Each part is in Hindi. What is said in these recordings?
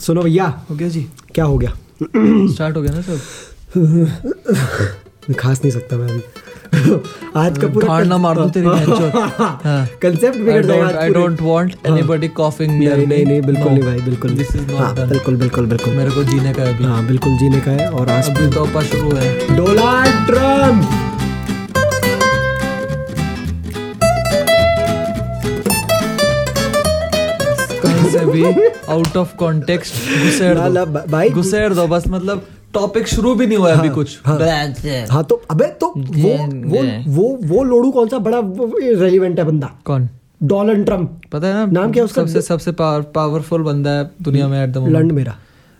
सुनो भैया। हो गया जी। क्या हो गया? स्टार्ट हो गया ना सब? खास नहीं सकता मैं अभी। आज का पूरा ना मार दूँ तेरी। हाँ। कंसेप्ट I बिगड़ जाएगा आज I पूरे। don't want anybody नहीं नहीं नहीं बिल्कुल नहीं भाई बिल्कुल is not हाँ, done. बिल्कुल बिल्कुल बिल्कुल। मेरे को जीने का है अभी। हाँ बिल्कुल जीने का है और आज अभी तो शुरू है। Donald Trump. भी आउट ऑफ़ कॉन्टेक्स्ट घुसेड़ ला, दो। भाई घुसेड़ दो बस मतलब टॉपिक शुरू भी नहीं हुआ हाँ, अभी कुछ। हाँ। हाँ। तो अबे तो वो वो वो वो लोड़ू कौन सा बड़ा रेलिवेंट है बंदा? कौन? डोनाल्ड ट्रंप पता है ना नाम क्या उसका? सबसे सबसे पावर, पावरफुल बंदा है दुनिया में एट द मोमेंट लंड मेरा।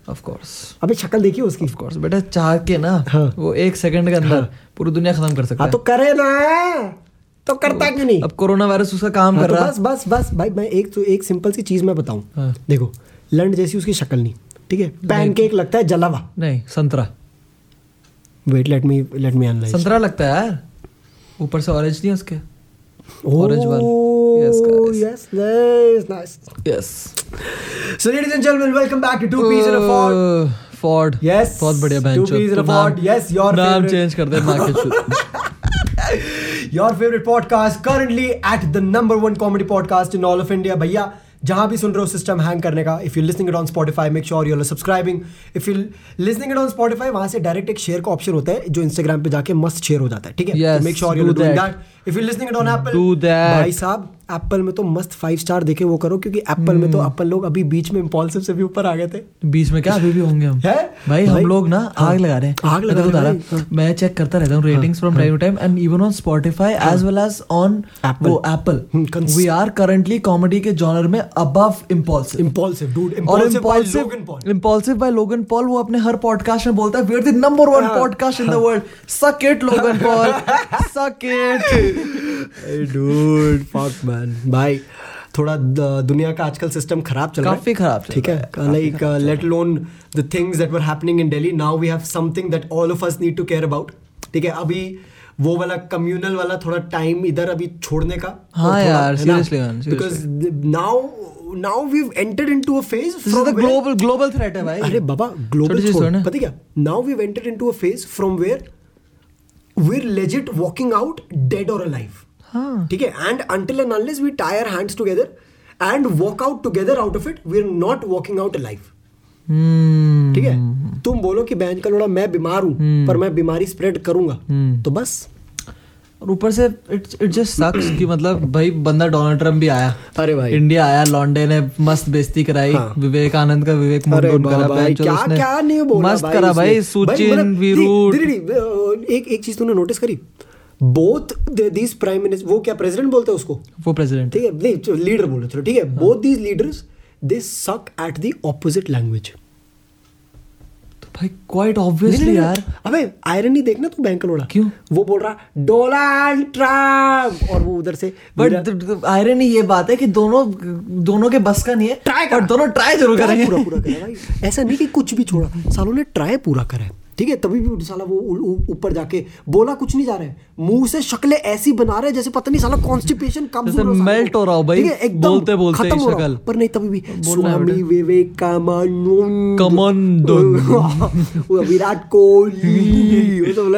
ऑफ़ कोर्स अबे शक्ल देखी उसकी? ऑफ़ कोर्स बेटा चाह के ना हाँ। वो एक सेकंड के अंदर पूरी दुनिया खत्म कर सकता हाँ है। तो करे ना! तो करता क्यों नहीं? अब कोरोना वायरस उसका काम हाँ, कर तो रहा। बस बस बस भाई मैं एक तो एक सिंपल सी चीज़ मैं बताऊँ। हाँ। देखो लंड जैसी उसकी शक्ल नहीं ठीक है? पैनकेक लगता है जला हुआ नहीं संतरा। Wait let me let me analyse संतरा लगता है यार। ऊपर से ऑरेंज नहीं उसके? Oh, guys. yes, nice, nice. Yes So, ladies and gentlemen, welcome back to Two Peas in a Ford. Ford Yes, बहुत बढ़िया बहन Two Peas in a Ford. Yes, your नाम चेंज कर दे माँ के favourite podcast currently at the number one comedy podcast in all of India भैया जहाँ भी सुन रहे हो सिस्टम हैंग करने का if you listening it on Spotify make sure you're subscribing if you listening it on Spotify वहाँ से डायरेक्ट एक शेयर का ऑप्शन होता है जो इंस्टाग्राम पे जाके मस्त शेयर हो जाता है ठीक है? Make sure you doing that if you listening it on Apple Do that. भाई साहब एप्पल में तो मस्त फाइव स्टार देके वो करो क्योंकि एप्पल में तो Hmm. अपन लोग अभी बीच में इम्पॉल्सिव से भी ऊपर आ गए थे। बीच में क्या अभी भी होंगे हम? है? भाई भाई, हम लोग ना हाँ, आग लगा रहे हैं। आग लगा रहे हैं बता रहा, मैं चेक करता रहता हूँ ratings from time to time and even on Spotify as well as on वो Apple we are currently comedy के जॉनर में अबव इम्पॉल्सिव इम्पॉल्सिव डूड और impulsive impulsive by Logan Paul वो अपने हर पॉडकास्ट में बोलता है we are the number one हाँ, podcast in the world suck it Logan Paul suck it dude fuck man भाई थोड़ा दुनिया का आजकल सिस्टम खराब चल रहा है। काफ़ी खराब ठीक है? Like let alone the things that were happening in Delhi now we have something that all of us need to care about ठीक है? अभी वो वाला कम्युनल वाला थोड़ा टाइम इधर अभी छोड़ने का हाँ यार, seriously man, because now now we entered into a phase the global global threat है भाई। अरे बाबा ग्लोबल छोड़। पता क्या? Now we entered into a phase from where we're legit walking out dead और लाइफ ठीक है? And until and unless we tie hands together and walk out together out of it we are not walking out a life ठीक है? तुम बोलो कि बहन का लोड़ा मैं बीमार हूँ hmm. पर मैं बीमारी स्प्रेड करूँगा। hmm. तो बस। और ऊपर से इट इट जस्ट सक्स कि मतलब भाई बंदा डोनाल्ड ट्रंप भी आया। अरे भाई। इंडिया आया लॉन्डे ने मस्त बेइज्जती कराई हाँ। विवेकानंद का विवेक करा बेंचो क्या क्या नहीं बोला मस्त भाई करा भाई सुचिन मतलब, दी- एक एक चीज़ तूने नोटिस करी? बोथ दीज प्राइम मिनिस्टर वो क्या प्रेसिडेंट बोलते हैं उसको? वो प्रेसिडेंट ठीक है नहीं लीडर बोल चलो ठीक है। Both these leaders they suck at the opposite language भाई क्वाइट ऑब्वियसली यार। अबे आयरनी देखना तू बैंक लोड़ा। क्यों? वो बोल रहा डोनाल्ड ट्रंप और वो उधर से बट आयरन ये बात है कि दोनों दोनों के बस का नहीं है ट्राई और दोनों ट्राई ज़रूर करेंगे। पूरा पूरा करा भाई। ऐसा नहीं कि कुछ भी छोड़ा। सालों ने ट्राई पूरा करा है। ठीक है तभी भी साला वो ऊपर जाके बोला कुछ नहीं जा रहा है। मुँह से शक्लें ऐसी बना रहे जैसे पता नहीं साला कॉन्स्टिपेशन दूर हो को। हो रहा हो भाई, ठीक है, एकदम बोलते- बोलते खत्म ही हो रहा शक्ल। पर नहीं तभी भी है स्वामी विवेकानंद विराट कोहली। तो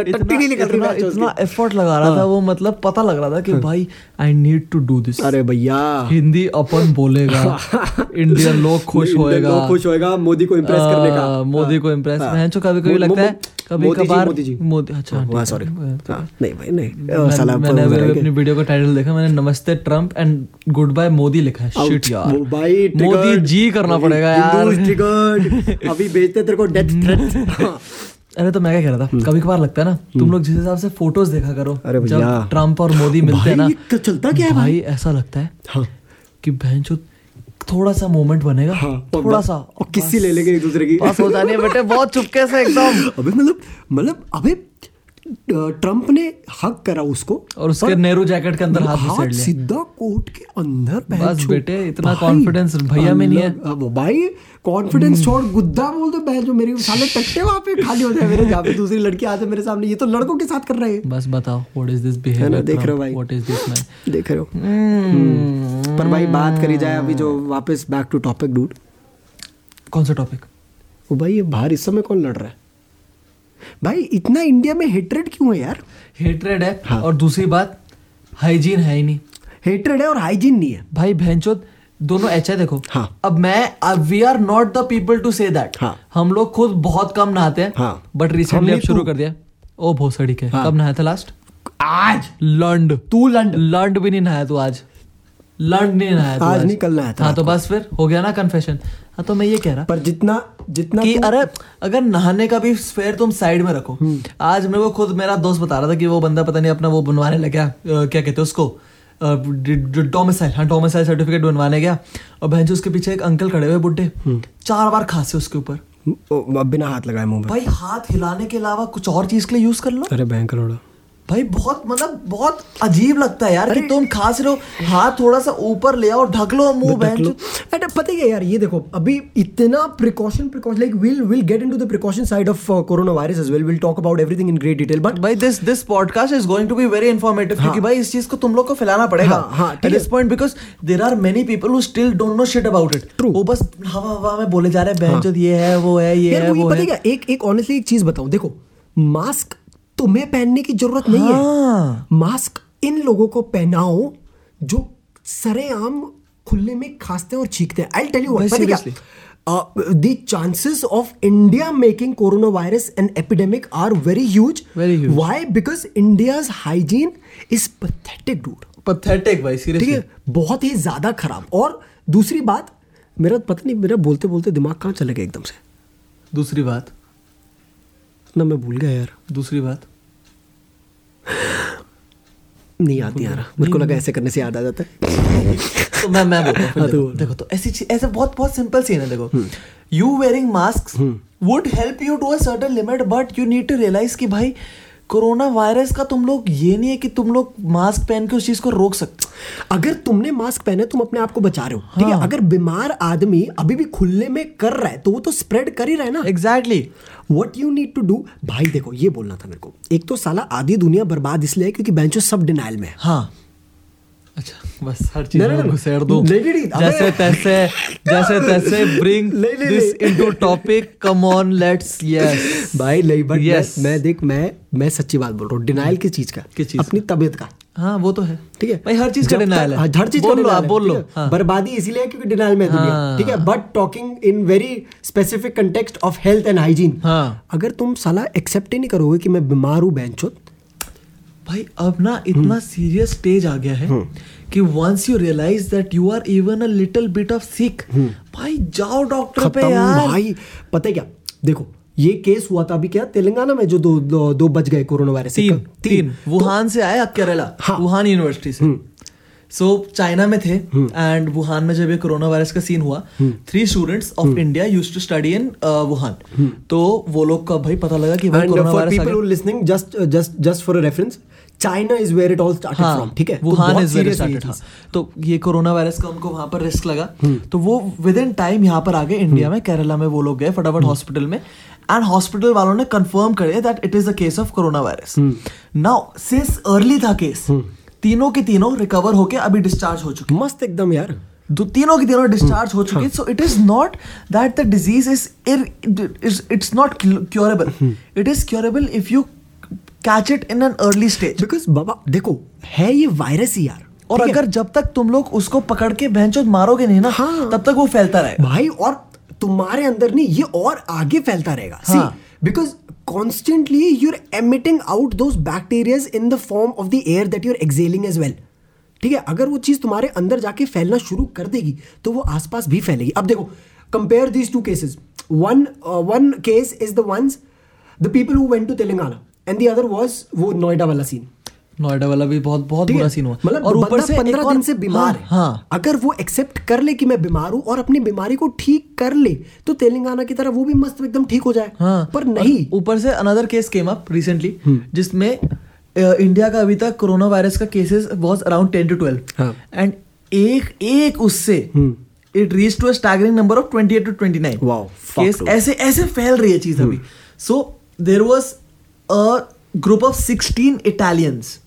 इतना इतना एफर्ट लगा रहा था वो मतलब पता लग रहा था कि भाई I need to do this अरे भैया। हिंदी अपन बोलेगा इंडियन लोग खुश होएगा। खुश होएगा मोदी को इम्प्रेस करने का। मोदी को इम्प्रेस हाँ। कभी कभी लगता मो- है कभी कभार मोदी जी। मोदी अच्छा ठीक है। सॉरी हाँ, नहीं भाई नहीं। साला मैंने। अपनी वीडियो का टाइटल देखा मैंने नमस्ते Trump and good bye Modi लिखा है। शिट यार। भाई मोदी जी करना पड़ेगा यार। अभी भेजते तेरे को डेथ थ्रेट अरे तो मैं क्या कह रहा था कभी कभार लगता है ना तुम लोग जिस हिसाब से फ़ोटोज़ देखा करो हम्म। अरे जब ट्रंप और मोदी मिलते हैं ना भाई चलता क्या है भाई भाई? ऐसा लगता है हाँ। कि बहन थोड़ा सा मोमेंट बनेगा। हाँ थोड़ा सा। और किसी ले लेंगे एक दूसरे की। पास हो जाने बेटे बहुत चुपके से एकदम। अबे मतलब मतलब अबे ट्रंप ने हक करा उसको और उसके नेहरू जैकेट के अंदर हाथ लिया। सीधा कोट के अंदर बस बेटे, इतना confidence भैया में नहीं है। अब भाई कॉन्फिडेंस छोड़ गुद्दा बोल दो बहन जो मेरे साले टट्टे वहाँ पे खाली हो जाए मेरे जहाँ पे दूसरी लड़की आ जाए मेरे सामने ये तो लड़कों के साथ कर रहे हैं। बस बताओ व्हाट इज़ दिस बिहेवियर देख रहे हो भाई। व्हाट इज़ दिस मैन देख रहे हो। हम्म। पर भाई बात करी जाए अभी जो वापस बैक टू टॉपिक डूड कौन सा टॉपिक वो भाई ये बाहर इस समय कौन लड़ रहा है? भाई इतना इंडिया में हेट्रेड क्यों है यार? हेट्रेड है हाँ। और दूसरी बात हाइजीन है ही नहीं। हेट्रेड है और हाइजीन नहीं है। भाई भैंचोद दोनों एच है देखो। हाँ। अब मैं we are not the people to say that. हम लोग खुद बहुत कम नहाते हैं हाँ। बट रिसेंटली अब शुरू कर दिया। ओ भोसड़ी के। हाँ। कब नहाया था लास्ट आज। लंड। तू लंड। लंड भी नहीं नहाया तू आज। लंड नहीं नहाया तू आज नहीं, कल नहाया था हाँ तो बस फिर हो गया ना कन्फेशन हाँ तो मैं ये कह रहा पर जितना जितना कि अरे अगर नहाने का भी फेयर तुम साइड में रखो। हम्म। आज मेरे को खुद मेरा दोस्त बता रहा था कि वो बंदा पता नहीं अपना वो बनवाने लगा अ, क्या कहते हैं उसको? डोमिसाइल हाँ डोमिसाइल सर्टिफिकेट बनवाने गया। और बहन जी उसके पीछे एक अंकल खड़े हुए बुढ़े हम्म। चार बार खांसे उसके ऊपर। बिना हाथ लगाए मुँह भाई हाथ हिलाने के अलावा कुछ और चीज़ के लिए यूज़ कर लो। अरे भयंकर उड़ा भाई बहुत मतलब बहुत अजीब लगता है यार कि तुम खांस रहे हो हाथ थोड़ा सा ऊपर ले आओ ढक लो मुँह बहन अरे पता है यार ये देखो अभी इतना precaution precaution like we'll we'll get into the precaution side of corona virus as well we'll talk about everything in great detail but भाई this this podcast is going to be very informative क्योंकि भाई इस चीज़ को तुम लोग को फैलाना पड़ेगा। हाँ, हाँ, at this point because there are many people who still don't know shit about it True. वो बस हवा हवा में बोले जा रहे हैं बहन ये है वो है ये है वो है। है एक एक ऑनेस्टली एक चीज़ बताऊँ। देखो मास्क तुम्हें पहनने की ज़रूरत हाँ। नहीं है हाँ। मास्क इन लोगों को पहनाओ जो सरेआम खुले में खांसते हैं और छींकते हैं आई टेल यू पता क्या seriously. the chances of India making coronavirus an epidemic are very huge. Very huge. Why? Because India's hygiene is pathetic, dude. भाई ठीक है बहुत ही ज़्यादा खराब और दूसरी बात मेरा पता नहीं मेरा बोलते बोलते दिमाग कहाँ चले गया एकदम से दूसरी बात ना मैं भूल गया यार दूसरी बात नहीं याद नहीं आ रहा। मेरे को लगा ऐसे करने से याद आ जाता है। तो मैं मैं बोलता हूँ हाँ, देखो, देखो तो ऐसी चीज़ ऐसा बहुत बहुत सिंपल सीन है देखो। You wearing mask would help you to a certain limit but you need to realise कि भाई कोरोना वायरस का तुम लोग ये नहीं है कि तुम लोग मास्क पहन के उस चीज़ को रोक सकते अगर तुमने मास्क पहने तुम अपने आप को बचा रहे हो ठीक है? हाँ। अगर बीमार आदमी अभी भी खुले में कर रहा है तो वो तो स्प्रेड कर ही रहा है ना। Exactly what you need to do भाई देखो ये बोलना था मेरे को। एक तो साला आधी दुनिया बर्बाद इसलिए है क्योंकि बेंचो सब डिनाइल में है। हाँ। अच्छा बस हर चीज़ में। घुसेड़ दो। जैसे तैसे जैसे तैसे bring this into topic come on let's yes भाई नहीं बट Yes. मैं, देख मैं मैं सच्ची बात बोल रहा हूँ। डिनाइल किस चीज़ का? किस चीज़ अपनी तबीयत का। हाँ वो तो है। ठीक है? भाई हर चीज़ का डिनाइल है। हर चीज़ बोल लो आप बोल लो। हाँ? बर्बादी इसीलिए क्योंकि डिनाइल में दुनिया। हाँ। ठीक है? But talking in very specific context of health and hygiene हाँ। अगर तुम साला एक्सेप्ट ही नहीं करोगे कि मैं बीमार हूँ बेंचो भाई अब ना इतना सीरियस स्टेज आ गया है कि once you realise that you are even a little bit of sick भाई जाओ डॉक्टर पे यार। भाई पता है क्या? देखो ये केस हुआ था अभी क्या? तेलंगाना में जो दो दो, दो बच गए कोरोना वायरस से। तीन तीन। वुहान से आए केरला हाँ। वुहान यूनिवर्सिटी से। सो चाइना में थे एंड वुहान में जब ये कोरोना वायरस का सीन हुआ three students of India use to study in Wuhan. तो वो लोग का भाई पता लगा कि भाई corona virus just just just for reference China is where it all started from ठीक है? वुहान इज़ वेयर स्टार्टेड हाँ। तो ये कोरोना वायरस का उनको वहाँ पर रिस्क लगा। तो वो विद इन टाइम यहाँ पर आ गए इंडिया में केरला में वो लोग गए फटाफट हॉस्पिटल में। एंड हॉस्पिटल वालों ने कंफर्म करे that it is a case of corona virus now since early था केस तीनों के तीनों रिकवर होके अभी डिस्चार्ज हो चुके मस्त एकदम यार। दो तीनों के तीनों डिस्चार्ज हो चुके so it is not that the disease is it's not curable it is curable if you catch it in an early stage because बाबा देखो है ये वायरस ही यार। और अगर जब तक तुम लोग उसको पकड़ के भैंचोद मारोगे नहीं ना हाँ। तब तक वो फैलता रहेगा। भाई और तुम्हारे अंदर नहीं ये और आगे फैलता रहेगा। हाँ। Because constantly you're emitting out those bacterias in the form of the air that you're exhaling as well ठीक है? अगर वो चीज़ तुम्हारे अंदर जाके फैलना शुरू कर देगी तो वो आसपास भी फैलेगी। अब देखो compare these two cases one one case is the ones the people who went to Telangana and the other was वो नोएडा वाला सीन नोएडा वाला भी बहुत बहुत बुरा सीन हुआ। मतलब और ऊपर से पंद्रह दिन से बीमार है। हाँ, अगर वो एक्सेप्ट कर ले कि मैं बीमार हूँ और अपनी बीमारी को ठीक कर ले तो तेलंगाना की तरह वो भी मस्त एकदम ठीक हो जाए। हाँ पर नहीं। ऊपर से another case came up recently जिसमें इंडिया का अभी तक कोरोना वायरस का cases was around ten to 12 हाँ। एंड एक एक उससे it reach to staggering number of 28 to 29 Wow, case ऐसे ऐसे फैल रही है चीज़ अभी। So there was a group of 16 Italians.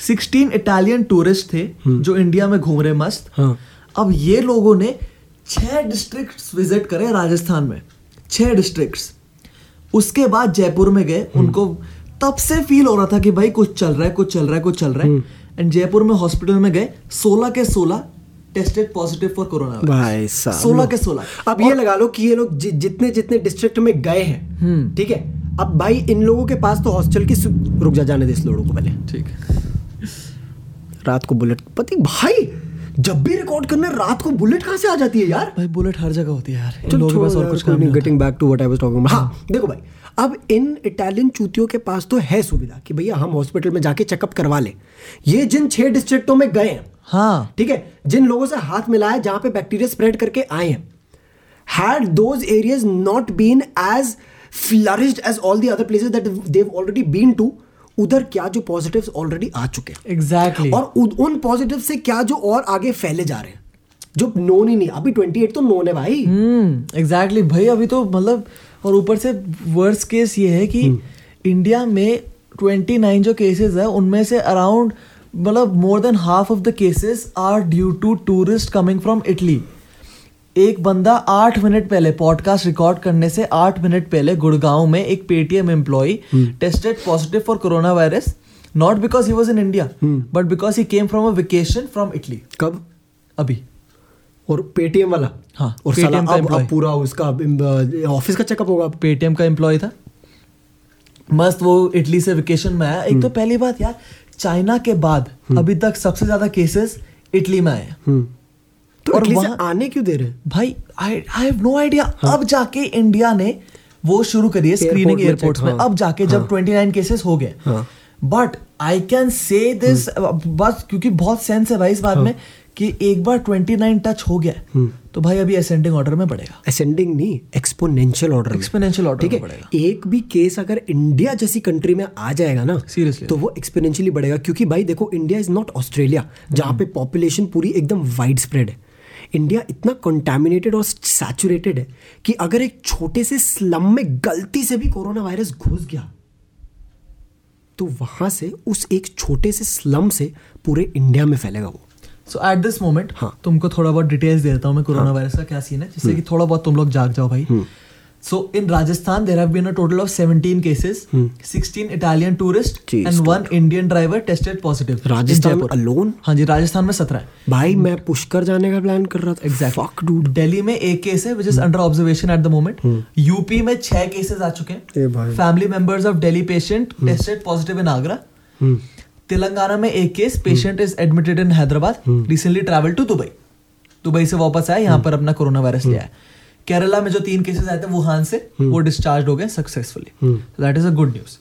16 Italian tourist थे जो इंडिया में घूम रहे मस्त। हाँ। अब ये लोगों ने छह डिस्ट्रिक्ट विज़िट करे राजस्थान में। छह डिस्ट्रिक्ट्स उसके बाद जयपुर में गए। हम्म। उनको तब से फील हो रहा था कि भाई कुछ चल रहा है कुछ चल रहा है कुछ चल रहा है। हम्म। एंड जयपुर में हॉस्पिटल में गए। 16 के 16 टेस्टेड पॉजिटिव फॉर कोरोना भाई साहब। 16 के 16 अब ये लगा लो कि ये लोग जि, जितने जितने डिस्ट्रिक्ट में गए हैं हम्म। ठीक है? अब भाई इन लोगों के पास तो हॉस्टल की रुक जा जाने दे इस लोगों को पहले। ठीक रात को बुलेट पति भाई जब भी रिकॉर्ड करना रात को बुलेट कहाँ से आ जाती है यार? भाई बुलेट हर जगह होती है यार। इन लोगों के पास और कुछ काम नहीं getting back to what I was talking हाँ देखो भाई अब इन इटालियन चूतियों के पास तो है सुविधा कि भैया हम हॉस्पिटल में जाके चेकअप करवा लें। ये जिन छह डिस्ट्रिक्टों में गए हैं हाँ। ठीक है जिन लोगों से हाथ मिलाया जहाँ पे बैक्टीरिया स्प्रेड करके आए हैं had those areas not been as flourished as all the other places that they've already been to उधर क्या जो पॉजिटिव्स ऑलरेडी आ चुके हैं? एग्जैक्टली और उन पॉजिटिव से क्या जो और आगे फैले जा रहे हैं? जो नोन ही नहीं। अभी 28 तो नोन है भाई। हम्म एग्जैक्टली भाई अभी तो मतलब और ऊपर से वर्स केस ये है कि इंडिया में 29 जो केसेस है उनमें से अराउंड मतलब more than half of the cases are due to tourist coming from Italy एक बंदा आठ मिनट पहले पॉडकास्ट रिकॉर्ड करने से आठ मिनट पहले गुड़गांव में एक Paytm employ tested positive for corona virus not because he was in India but because he came from a vacation from Italy कब? अभी। और पेटीएम वाला? हाँ, और साला पेटीएम का अब, अब पूरा उसका ऑफ़िस का चेकअप होगा? पेटीएम का एम्प्लॉय था। मस्त वो इटली से वेकेशन में आया। एक तो पहली बात यार चाइना के बाद अभी तक सबसे ज़्यादा केसेस इटली में आए हैं। हम्म। तो और वहाँ- आने क्यों दे रहे भाई I I have no idea अब जाके इंडिया ने वो शुरू करी है स्क्रीनिंग एयरपोर्ट्स में हाँ, अब जाके जब 29 केसेस हो गए। हाँ। But I can say this बस क्योंकि बहुत सेंस है भाई इस बात में कि एक बार 29 टच हो गया तो भाई अभी असेंडिंग ऑर्डर में बढ़ेगा असेंडिंग नहीं एक्सपोनेंशियल ऑर्डर Exponential ऑर्डर ठीक में है? बढ़ेगा। एक भी केस अगर इंडिया जैसी कंट्री में आ जाएगा ना Seriously. तो वो एक्सपोनेंशियली बढ़ेगा। क्योंकि भाई देखो इंडिया इज़ नॉट ऑस्ट्रेलिया जहाँ पे पॉपुलेशन पूरी एकदम वाइड स्प्रेड है। इंडिया इतना कंटेमिनेटेड और सैचुरेटेड है कि अगर एक छोटे से स्लम में गलती से भी कोरोना वायरस घुस गया तो वहाँ से उस एक छोटे से स्लम से पूरे इंडिया में फैलेगा वो। सो एट दिस मोमेंट हाँ। तुमको थोड़ा बहुत डिटेल्स दे देता हूँ मैं कोरोना वायरस का क्या सीन है जिससे कि थोड़ा बहुत तुम लोग जाग जाओ भाई। So in Rajasthan there have been a total of 17 cases 16 Italian tourist Jeez, and one Indian driver tested positive Rajasthan alone? हाँ जी राजस्थान में 17 है। भाई मैं पुष्कर जाने का प्लान कर रहा था। Exactly Fuck, dude. दिल्ली में एक केस है which is under observation at the moment UP में छह केसेस आ चुके ए हैं भाई। Family members of Delhi patient tested positive in Agra. Telangana में एक case patient is admitted in Hyderabad recently travel to Dubai Dubai से वापस आया यहाँ पर अपना कोरोना वायरस लिया है। केरला में जो तीन केसेस आए थे वुहान से hmm. वो डिस्चार्ज हो गए successfully that is a good news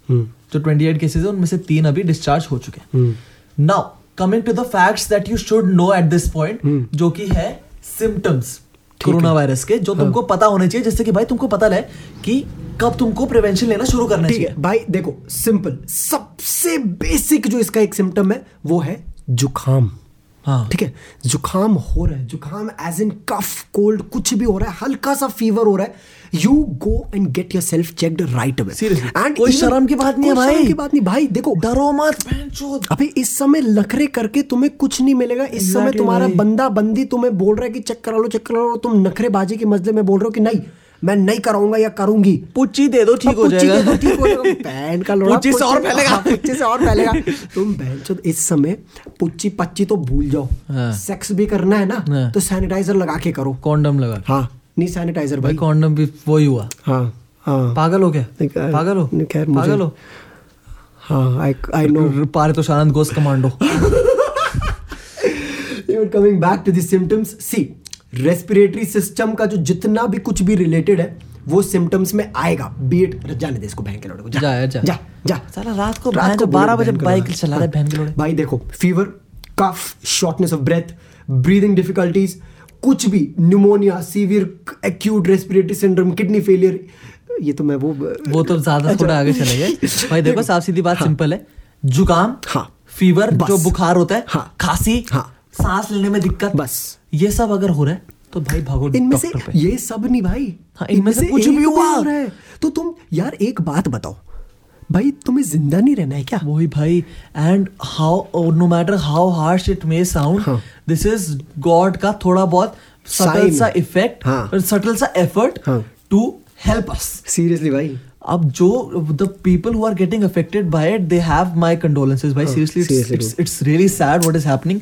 जो 28 केसेस है उनमें से तीन अभी डिस्चार्ज हो चुके हैं। Now coming to the facts that you should know at this point जो कि है सिम्टम्स कोरोना वायरस के जो हाँ. तुमको पता होने चाहिए जिससे कि भाई तुमको पता लगे कि कब तुमको प्रिवेंशन लेना शुरू करना चाहिए। भाई देखो सिंपल सबसे बेसिक जो इसका एक सिम्टम है वो है जुखाम हाँ। ठीक है? जुकाम हो रहा है। जुकाम एज इन कफ कोल्ड कुछ भी हो रहा है हल्का सा फीवर हो रहा है। You go and get yourself checked right away and कोई शर्म की बात नहीं है भाई। की बात नहीं। भाई देखो डरो मत अभी इस समय लखरे करके तुम्हें कुछ नहीं मिलेगा। इस समय तुम्हारा बंदा बंदी तुम्हें बोल रहा है कि चेक करा लो चेक करा लो तुम नखरेबाजी के मसले में बोल रहे हो कि नहीं। मैं नहीं कराऊँगा या करूँगी। पुच्ची दे दो ठीक हो पुच्ची दे दो, जाएगा ठीक हो जाएगा। पैन का लोड़ा पुच्ची से और फैलेगा। हाँ, पुच्ची से और फैलेगा। तुम बहनचोद इस समय पुच्ची पच्ची तो भूल जाओ। हाँ। सेक्स भी करना है ना हाँ। तो सैनिटाइजर लगा के करो। कॉन्डम लगा हाँ नहीं सैनिटाइजर भाई कॉन्डम भी वही हुआ। हाँ हाँ। पागल हो क्या? पागल हो? खैर, पागल हो? हाँ आई आई नो पारे तो शानंद गोस commando coming back to the symptoms see respiratory system का जो जितना भी कुछ भी रिलेटेड है वो सिम्टम्स में आएगा। बीट जाने दे इसको बहन के लोड़े को। जा। यार, जा। जा जा। साला रात को रात को जो 12 बजे बाइक चला रहा है बहन के लोड़े भाई देखो fever cough shortness of breath breathing difficulties कुछ भी pneumonia severe acute respiratory syndrome kidney failure ये तो मैं वो वो तो ज़्यादा अच्छा। थोड़ा आगे चले गए। भाई देखो साफ़ सीधी बात सिंपल है। जुकाम हाँ। फीवर जो बुखार होता है हाँ। खांसी हाँ। सांस लेने में दिक्कत। बस। ये सब अगर हो रहा है तो भाई भागो इनमें से ये सब नहीं भाई। हाँ, इनमें से कुछ भी हुआ। हो रहा है। तो तुम यार एक बात बताओ। भाई तुम्हें ज़िंदा नहीं रहना है क्या? वही भाई and how no matter how harsh it may sound हाँ। दिस इज़ गॉड का थोड़ा बहुत सटल सा इफ़ेक्ट हाँ। सटल सा एफर्ट हाँ। टू हेल्प अस सीरियसली भाई। अब जो the people who are getting affected by it they have my condolences भाई। सीरियसली हाँ, it's it's really sad what is happening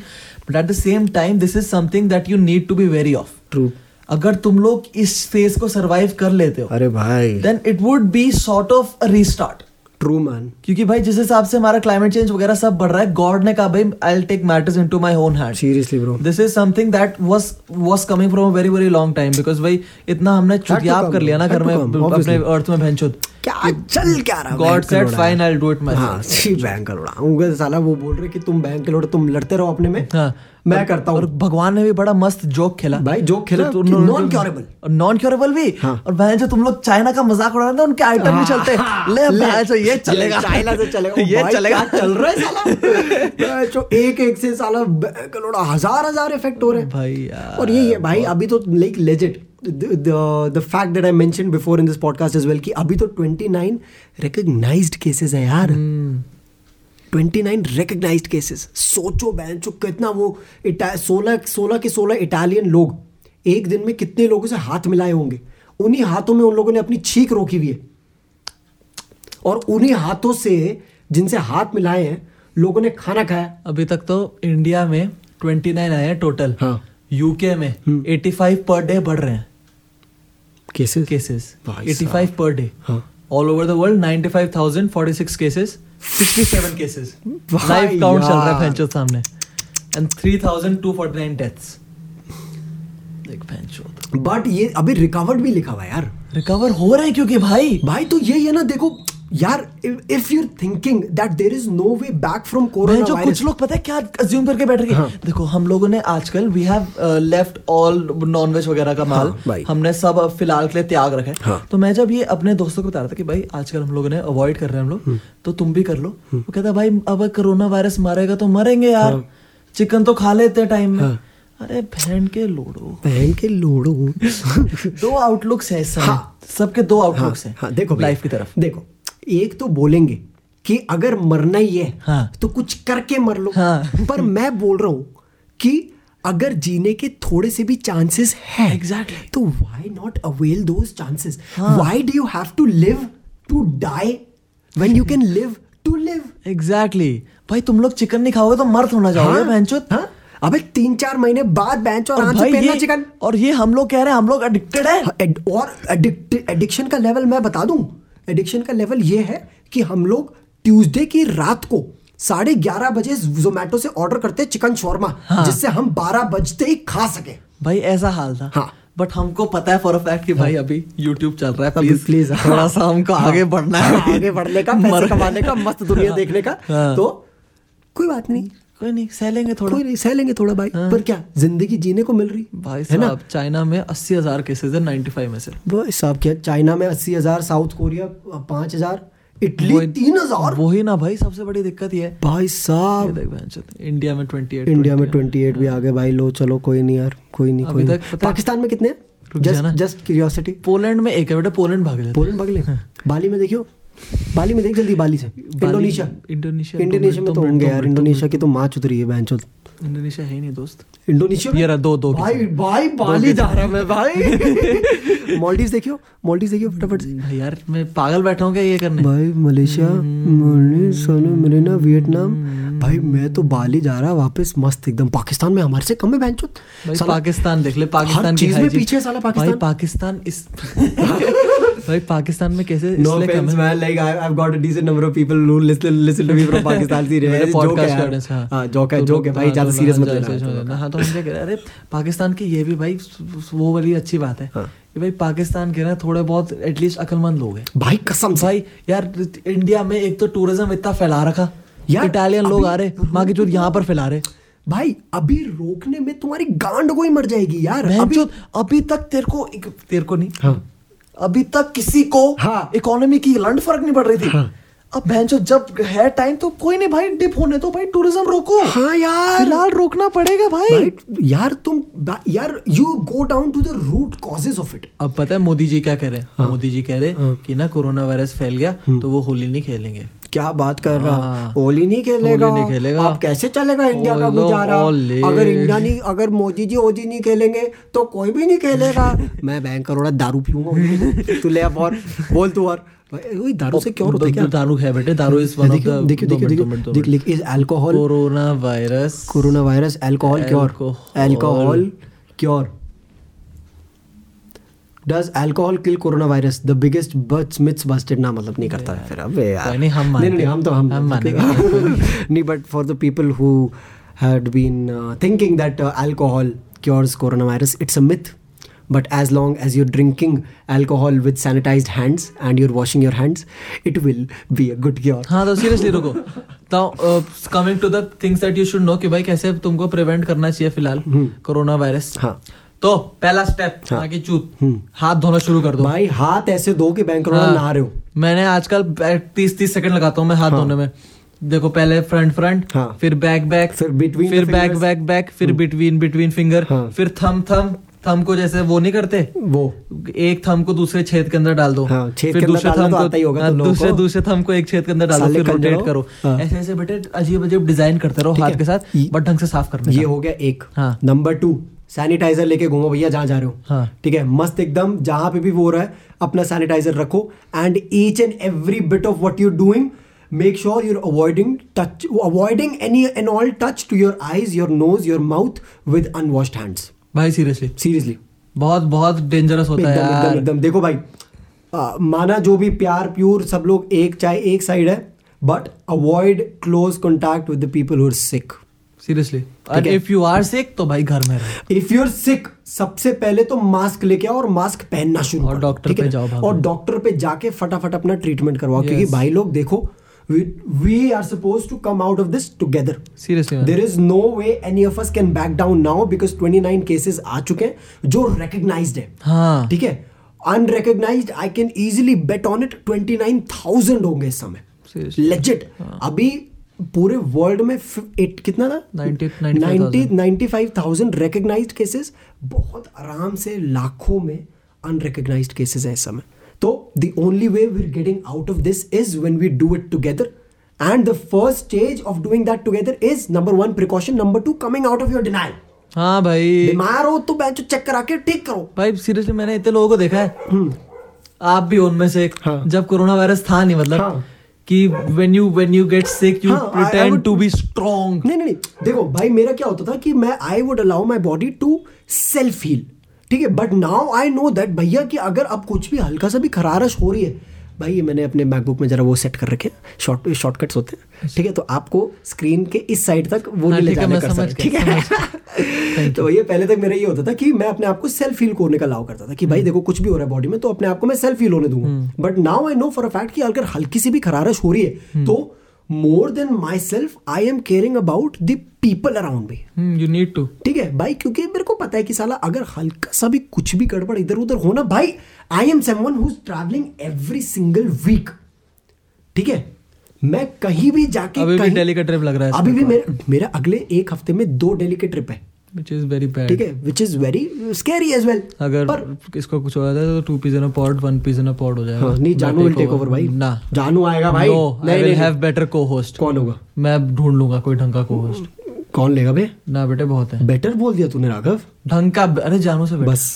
but at the same time this is something that you need to be very of true अगर तुम लोग इस फ़ेज़ को सरवाइव कर लेते हो अरे भाई। Then it would be sort of restart true man क्योंकि भाई जिस हिसाब से हमारा क्लाइमेट चेंज वगैरह सब बढ़ रहा है गॉड ने कहा भाई I take matters into my own hand seriously bro this is something that was was coming from a very very long time because भाई इतना हमने चुतियाब कर लिया ना घर में अपने अर्थ में भैंचोद क्या चल क्या रहा God said fine I will do it my हाँ सी बैंक का लोड़ा उनका साला वो बोल रहे कि तुम बैंक के लोड़े तुम लड़ते रहो अपने में। हाँ। मैं करता और हूँ भगवान ने भी बड़ा मस्त जोक खेला। भाई, joke खेला तो कि तुम- non-curable। नॉन क्योरेबल भी। हाँ। और बहन जो तुम लोग चाइना का मज़ाक उड़ा रहे थे उनके आइटम नहीं चलते। ले बहन जो ये चलेगा। चाइना से चलेगा। ये चलेगा। चल रहा है साला? जो एक एक से साला बैंक का लोड़ा हज़ार हज़ार इफ़ेक्ट हो रहे हैं। भाई और ये ये भाई अभी तो like legit the fact that I mention before in this podcast is well कि अभी तो 29 रिकॉग्नाइज्ड केसेस है यार। 29 रिकॉग्नाइज्ड केसेस सोचो बहन चो कितना वो सोलह सोलह के सोलह इटालियन लोग एक दिन में कितने लोगों से हाथ मिलाए होंगे? उन्हीं हाथों में उन लोगों ने अपनी छीक रोकी हुई है। और उन्हीं हाथों से जिनसे हाथ मिलाए हैं लोगों ने खाना खाया। अभी तक तो इंडिया में 29 आए हैं टोटल हाँ। यूके में 85 पर डे बढ़ रहे हैं। केसेस केसेस 85 पर डे हाँ। All over the world 95,046 cases 67 cases live count चल रहा है। भैंचो सामने एंड 3,249 डेथ्स देख भैंचो बट ये अभी रिकवर्ड भी लिखा हुआ है यार रिकवर हो रहे हैं क्योंकि भाई भाई तो यही है ना देखो यार if you thinking that there is no way back from corona भैंचो कुछ लोग पता है क्या अज्यूम करके बैठ गए हाँ। देखो हम लोगों ने आजकल we have left all nonveg वगैरह का माल। हाँ, हमने सब फ़िलहाल के लिए त्याग रखा है। हाँ। तो मैं जब ये अपने दोस्तों को बता रहा था कि भाई आजकल हम लोगों ने अवॉइड कर रहे हैं हम हम्म। लोग तो तुम भी कर लो। वो कहता भाई अब कोरोना वायरस मारेगा तो मरेंगे यार। हाँ। चिकन तो खा लेते टाइम में। अरे बहन के लोड़ो। बहन के लोड़ो। दो आउटलुक्स है हाँ। सबके दो आउटलुक्स हैं हाँ देखो लाइफ की तरफ़। देखो एक तो बोलेंगे कि अगर मरना ही है हाँ। तो कुछ करके मर लो हाँ। पर मैं बोल रहा हूँ कि अगर जीने के थोड़े से भी चांसेस है Exactly. तो why not avail those chances हाँ। Why do you have to live to die when you can live to live exactly भाई तुम लोग चिकन नहीं खाओगे तो मर होना जाओगे बहनचोद हाँ? अबे तीन चार महीने बाद बेंच और और पहनना ये चिकन और ये हम लोग कह रहे हैं हम लोग एडिक्टेड है हाँ, और एडिक्शन का लेवल मैं बता दूँ एडिक्शन का लेवल ये है कि हम लोग ट्यूसडे की रात को साढ़े ग्यारह बजे जोमेटो से ऑर्डर करते हैं चिकन शोरमा हाँ। जिससे हम बारह बजते ही खा सके भाई ऐसा हाल था हाँ। बट हमको पता है फॉर अ फैक्ट कि भाई अभी YouTube चल रहा है अभी प्लीज़ हाँ। थोड़ा सा हमको आगे बढ़ना है हाँ, आगे बढ़ने का पैसे कमाने का मस्त दुनिया देखने का हाँ। तो कोई बात नहीं कोई नहीं सह लेंगे थोड़ा। कोई नहीं सह लेंगे थोड़ा भाई। पर क्या ज़िंदगी जीने को मिल रही? भाई है ना? चाइना में अस्सी हज़ार केसेस है 95 में से भाई साहब क्या चाइना में अस्सी हज़ार साउथ कोरिया पाँच हज़ार इटली तीन हज़ार? वही ना भाई सबसे बड़ी दिक्कत ये है। भाई साहब। इंडिया में 28 इंडिया में 20 28 भी आ गए भाई लो चलो कोई नहीं यार कोई नहीं कोई पाकिस्तान में कितने जस्ट जस्ट क्यूरियोसिटी पोलैंड में एक है बेटा पोलैंड भाग लेते पोलैंड भाग ले। बाली में देखियो। बाली में देख जल्दी बाली से। इंडोनेशिया। इंडोनेशिया इंडोनेशिया में तो होंगे यार इंडोनेशिया की तो माच उतरी है बहन इंडोनेशिया है नहीं दोस्त। इंडोनेशिया में? ये रहा, दो- दो भाई भाई बाली जा रहा मैं भाई। मालदीव देखियो मालदीव देखियो फटाफट यार मैं पागल बैठा हूँ क्या ये करने? भाई मलेशिया सोनो मलेना वियतनाम। भाई मैं तो बाली जा रहा वापस मस्त एकदम। पाकिस्तान में हमारे से कम है बहन पाकिस्तान देख ले पाकिस्तान की चीज़ में पीछे साला पाकिस्तान। भाई पाकिस्तान इस भाई पाकिस्तान में कैसे No इसलिए कम offense, है man. Like I, I've got a decent number of people who listen listen to me from Pakistan. Serious. मेरे Joke है podcast यार. audience, हाँ। हाँ, है, तो है भाई. हाँ, ज़्यादा तो serious हाँ, मत लेना. हाँ तो हम क्या कह रहे अरे पाकिस्तान की ये भी भाई वो वाली अच्छी बात है हाँ। कि भाई पाकिस्तान के ना थोड़े बहुत एटलीस्ट अकलमंद लोग हैं भाई कसम से भाई यार इंडिया में एक तो टूरिज़्म इतना फैला रखा यार, इटालियन लोग आ रहे माँ की चोट यहाँ पर फैला रहे भाई अभी रोकने में तुम्हारी गांड को ही मर जाएगी यार अभी अभी अभी तक तेरे को एक- तेरे को नहीं हाँ अभी तक किसी को हाँ। इकोनॉमी की लंड फ़र्क नहीं पड़ रही थी हाँ। अब बहन जब है टाइम तो कोई नहीं भाई डिप होने तो भाई टूरिज़्म रोको हाँ यार फ़िलहाल रोकना पड़ेगा भाई भाई यार तुम यार you go down to the root causes of it अब पता है मोदी जी क्या कह रहे हैं हाँ। मोदी जी कह रहे हैं हाँ. कि ना कोरोना वायरस फैल गया तो वो होली नहीं खेलेंगे क्या बात कर रहा? हाँ। ओली नहीं खेलेगा। नहीं खेलेगा। अब कैसे चलेगा इंडिया का गुजारा? अगर इंडिया नहीं अगर मोदी जी ओजी नहीं खेलेंगे तो कोई भी नहीं खेलेगा। मैं बैंक करोड़ा दारू पीऊँगा तू ले अब और बोल तू और। दारू से क्यों होता है क्या? दारू है बेटे दारू इज़ वन ऑफ़ देखियो द देखियो देखियो देखियो देख is alcohol corona virus. Corona virus alcohol cure. Alcohol cure does alcohol kill corona virus the biggest but myths busted ना मतलब नहीं करता है फिर अब नहीं हम तो हम नहीं but for the people who had been thinking that alcohol cures corona virus it's a myth but as long as you're drinking alcohol with sanitize hands and you're washing your hands it will be a good cure हाँ तो सीरियसली रुको। तो coming to the things that you should know कि भाई कैसे तुमको प्रिवेंट करना चाहिए फ़िलहाल कोरोना वायरस हाँ। तो पहला स्टेप आगे चूत। हाथ धोना शुरू कर दो। भाई हाथ ऐसे दो कि बैंक हाँ। नहा रहे हो। मैंने आजकल तीस तीस सेकंड लगाता हूँ मैं हाथ धोने में। देखो पहले फ्रंट फ्रंट हाँ। फिर बैक बैक फिर between फिर बैक बैक बैक फिर बिटवीन बिटवीन फिंगर हाँ। फिर थम थम थम को जैसे वो नहीं करते? वो। एक थम को दूसरे छेद के अंदर डाल दो। हाँ, छेद फिर दूसरे थम तो को आता ही होगा हाँ, दूसरे दूसरे थम को एक छेद के अंदर डालो फिर रोटेट करो। हाँ। ऐसे ऐसे बेटे अजीब अजीब डिज़ाइन करते रहो हाथ के साथ बट ढंग से साफ़ करने ये हो गया एक। हाँ। नंबर टू सैनिटाइजर लेके घूमो भैया जहाँ जा रहे हो। हाँ। ठीक है? मस्त एकदम जहाँ पे भी वो रहा है अपना सैनिटाइजर रखो। And each and every bit of what you doing make sure you're avoiding touch avoiding any and all touch to your eyes your nose your mouth with unwashed hands भाई सीरियसली सीरियसली बहुत बहुत डेंजरस होता है एकदम एकदम यार। एकदम। देखो भाई आ, माना जो भी प्यार प्यूर सब लोग एक चाहे एक साइड है but avoid close contact with the people who are sick seriously और इफ़ यू आर सिक तो भाई घर में रहो। इफ़ यूर सिक सबसे पहले तो मास्क लेके आओ और मास्क पहनना शुरू और डॉक्टर पे जाओ। और डॉक्टर पे जाके फटाफट अपना ट्रीटमेंट करवाओ क्योंकि भाई लोग देखो we are suppose to come out of this together seriously there is no way any of us can back down now because 29 cases आ चुके हैं जो रिकग्नाइज्ड है। हाँ। ठीक है? Unrecognised I can easily bet on it 29000 होंगे इस समय। लेजिट अभी पूरे वर्ल्ड में एट कितना था? 90 90 95,000 रिकग्नाइज्ड केसेस बहुत आराम से लाखों में अनरिकग्नाइज्ड केसेस है इस समय। तो the only way we getting out of this is when we do it together and the first stage of doing that together is number one precaution number two coming out of your denial हाँ भाई। बीमार हो तो बेंच चेक करा के ठीक करो। भाई सीरियसली मैंने इतने लोगों को देखा है। आप भी उनमें से एक। हाँ। जब कोरोना वायरस था नहीं मतलब। हाँ। कि when you when you get sick you pretend would- to be strong नहीं नहीं देखो भाई मेरा क्या होता था कि मैं I would allow my body to self heal ठीक है? But now I know that भैया कि अगर अब कुछ भी हल्का सा भी खरारश हो रही है भाई ये मैंने अपने मैकबुक में जरा वो सेट कर रखे शॉर्ट शॉर्टकट्स होते हैं। ठीक है तो आपको स्क्रीन के इस साइड तक वो हाँ, नहीं ले जाने कर सकते ठीक है? तो ये पहले तक मेरा ये होता था कि मैं अपने आप को सेल्फ हील करने का अलाउ करता था कि भाई हम्म। देखो कुछ भी हो रहा है बॉडी में तो अपने आप को मैं सेल्फ हील होने दूँगा। But now I know for a fact कि अगर हल्की सी भी खरारश हो रही है हम्म। तो more than my self I am caring about the people around me you need to ठीक है? भाई क्योंकि मेरे को पता है कि साला अगर हल्का सा भी कुछ भी गड़बड़ इधर उधर होना भाई I am someone who travelling every single week ठीक है? मैं कहीं भी जाके अभी भी कहीं- दिल्ली का ट्रिप लग रहा है अभी भी मेरे मेरा अगले एक हफ़्ते में दो दिल्ली के ट्रिप है। विच इज़ वेरी बैड ठीक है? Which is very scary as well अगर पर इसको कुछ हो जाता है तो two peas in a pod one peas in a pod हो जाएगा। हाँ, नहीं जानू विल टेक ओवर भाई। ना। जानू आएगा भाई। No I will have better को होस्ट कौन होगा? मैं ढूंढ लूँगा कोई ढंग का को होस्ट कौन लेगा बे ना बेटे बहुत है। बेटर बोल दिया तूने राघव। ढंग का अरे जानू से बस।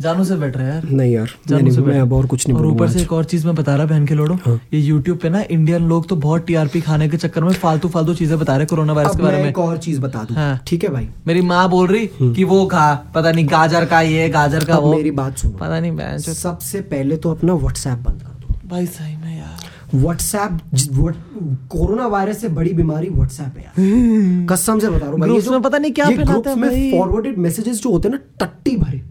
जानू से बेटर है यार। नहीं यार मैं जानू से मैं अब और कुछ नहीं और ऊपर से एक और चीज़ मैं बता रहा बहन के लोड़ो ये यूट्यूब पे ना इंडियन लोग तो बहुत टीआरपी खाने के चक्कर में फालतू फालतू चीज़ें बता रहे कोरोना वायरस के बारे में एक और चीज़ बता दूँ। हाँ। ठीक है भाई? मेरी माँ बोल रही कि वो खा पता नहीं गाजर का ये गाजर का वो। मेरी बात सुनो। पता नहीं चोद। सबसे पहले तो अपना व्हाट्सएप बंद कर दो। भाई सही में यार। व्हाट्सएप कोरोना वायरस से बड़ी बीमारी व्हाट्सएप है यार। कसम से बता रहा हूँ में पता नहीं क्या में फॉरवर्डेड मैसेजेस जो होते हैं ना टट्टी भरे।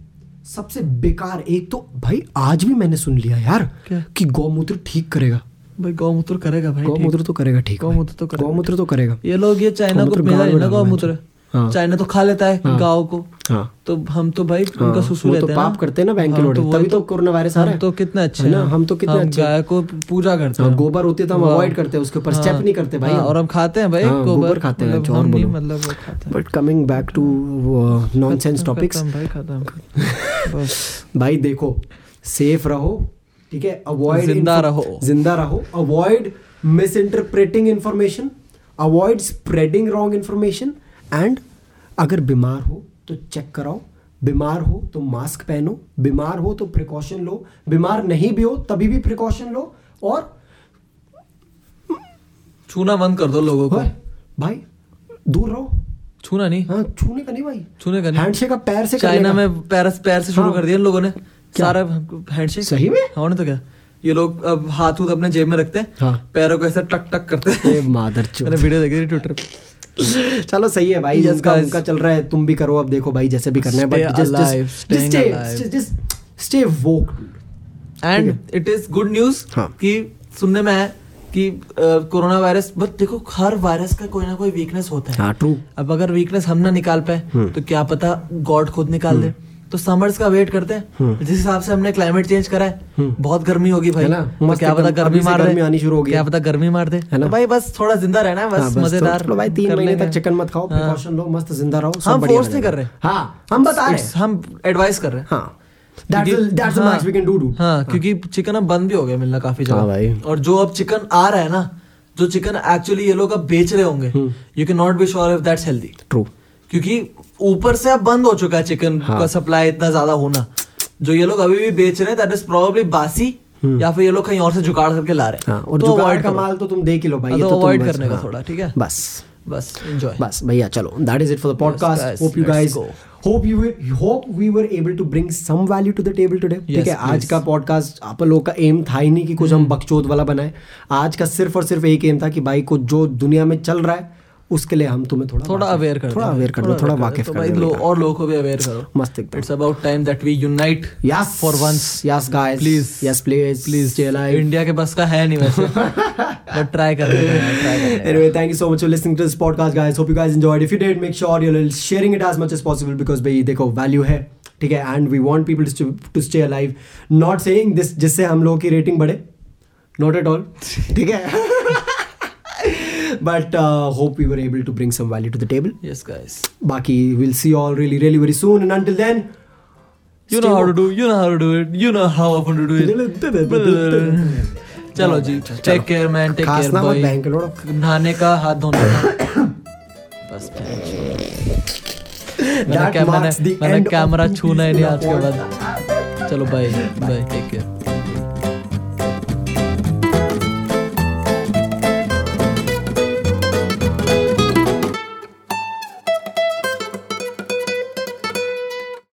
सबसे बेकार एक तो भाई आज भी मैंने सुन लिया यार क्या? कि गौमूत्र ठीक करेगा। भाई गौमूत्र करेगा भाई गौमूत्र तो करेगा ठीक गौमूत्र तो करेगा। गौमूत्र तो करेगा। ये लोग ये चाइना को गौमूत्र हाँ। चाइना तो खा लेता है गाँव को। हाँ। तो हम तो भाई हाँ, उनका सुसु तो हैं ना। पाप करते हैं ना बैंक के हम तभी तो कोरोना वायरस आ रहा हम है। तो कितने अच्छे है। ना हम तो कितने अच्छे गाय को पूजा करते हाँ, हैं। गोबर होते तो हम अवॉइड करते हैं उसके ऊपर स्टेप हाँ, नहीं करते भाई हाँ, और हम खाते हैं भाई हाँ, गोबर। खाते हैं, मतलब हम नहीं बोलो। मतलब हैं। But coming back to nonsense topics भाई देखो सेफ़ रहो ठीक है? अवॉइड ज़िंदा रहो। ज़िंदा रहो। Avoid misinterpreting information avoid spreading wrong information and अगर बीमार हो तो चेक कराओ। बीमार हो तो मास्क पहनो। बीमार हो तो प्रिकॉशन लो। बीमार नहीं भी हो तभी भी प्रिकॉशन लो। और छूना बंद कर दो लोगों को। भाई दूर रहो। छूना नहीं। हाँ छूने का नहीं भाई। छूने का नहीं। हैंडशेक का पैर से चाइना में पैर पैर से शुरू हाँ। कर दिया इन लोगों ने। सारा हैंडशेक सही में? हाँ तो क्या? ये लोग अब हाथ उथ अपने जेब में रखते हैं। हाँ। पैरों को ऐसे टक टक करते हैं। मादर मैंने वीडियो देखी थी ट्विटर पे। चलो सही है भाई Yes, guys. उनका चल रहा है तुम भी करो अब देखो भाई जैसे भी करना है but just just stay just stay woke and it is good news हाँ। कि सुनने में है कि कोरोना वायरस बट देखो हर वायरस का कोई ना कोई वीकनेस होता है। हाँ ट्रू अब अगर वीकनेस हम ना निकाल पाए तो क्या पता गॉड खुद निकाल दे। तो समर्स का वेट करते हैं। जिस हिसाब से हमने क्लाइमेट चेंज करा है बहुत गर्मी होगी भाई। ना? तो क्या पता गर्मी मार गर्मी दे आनी शुरू हो गई क्या पता गर्मी मार दे। है ना? तो भाई बस थोड़ा ज़िंदा रहना है हाँ, बस बस मज़ेदार चलो भाई तीन महीने तक चिकन मत खाओ हाँ। प्रिकॉशन लो मस्त ज़िंदा रहो हम force नहीं कर रहे। हाँ हम बता रहे हैं। हम एडवाइस कर रहे हैं। हाँ। क्योंकि- द हाँ, हाँ चिकन अब बंद भी हो गया मिलना काफ़ी हाँ जगह। और जो अब चिकन आ रहा है ना जो चिकन एक्चुअली ये लोग अब बेच रहे होंगे हम्म। You can not be sure if that's healthy true क्योंकि ऊपर से अब बंद हो चुका है चिकन हाँ। का सप्लाई इतना ज़्यादा होना। जो ये लोग अभी भी बेच रहे हैं दैट इज़ प्रोबेबली बासी या फिर ये लोग कहीं और से जुगाड़ करके ला रहे हैं। हम्म। हाँ और तो जुगाड़ का माल तो तुम देख ही लो भाई हाँ, ये तो तो अवॉइड करने का हाँ, थोड़ा ठीक है? बस। बस एंजॉय बस भैया चलो that is it for the podcast hope you guys. Hope you hope we were able to bring some value to the table today ठीक है आज का पॉडकास्ट आप लोग का एम था ही नहीं कि कुछ हम बकचोद वाला बनाए। आज का सिर्फ़ और सिर्फ़ एक एम था कि भाई को जो दुनिया में चल रहा है उसके लिए हम तुम्हें थोड़ा थोड़ा अवेयर कर थोड़ा अवेयर कर दो थोड़ा वाकिफ कर दो। और लोगों को भी अवेयर करो। मस्त एकदम। It's about time that we unite yes for once yes guys please yes please please stay alive India के बस का है नहीं वैसे। बट ट्राई कर रहे हैं anyway thank you so much for listening to this podcast guys hope you guys enjoyed if you did make sure you are sharing it as much as possible because भाई देखो वैल्यू है ठीक है? And we want people to stay alive not saying this जिससे हम लोगों की रेटिंग बढ़े. नॉट एट ऑल ठीक है? But uh, hope we were able to bring some value to the table. Yes guys बाकी we'll see you all really really very soon and until then You know how to do. You know how to do it. You know how often to do it. चलो जी take care man take care bank नहाने का हाथ धोने का बस मैंने मैंने कैमरा छूना ही नहीं आज के बाद चलो बाय बाय टेक केयर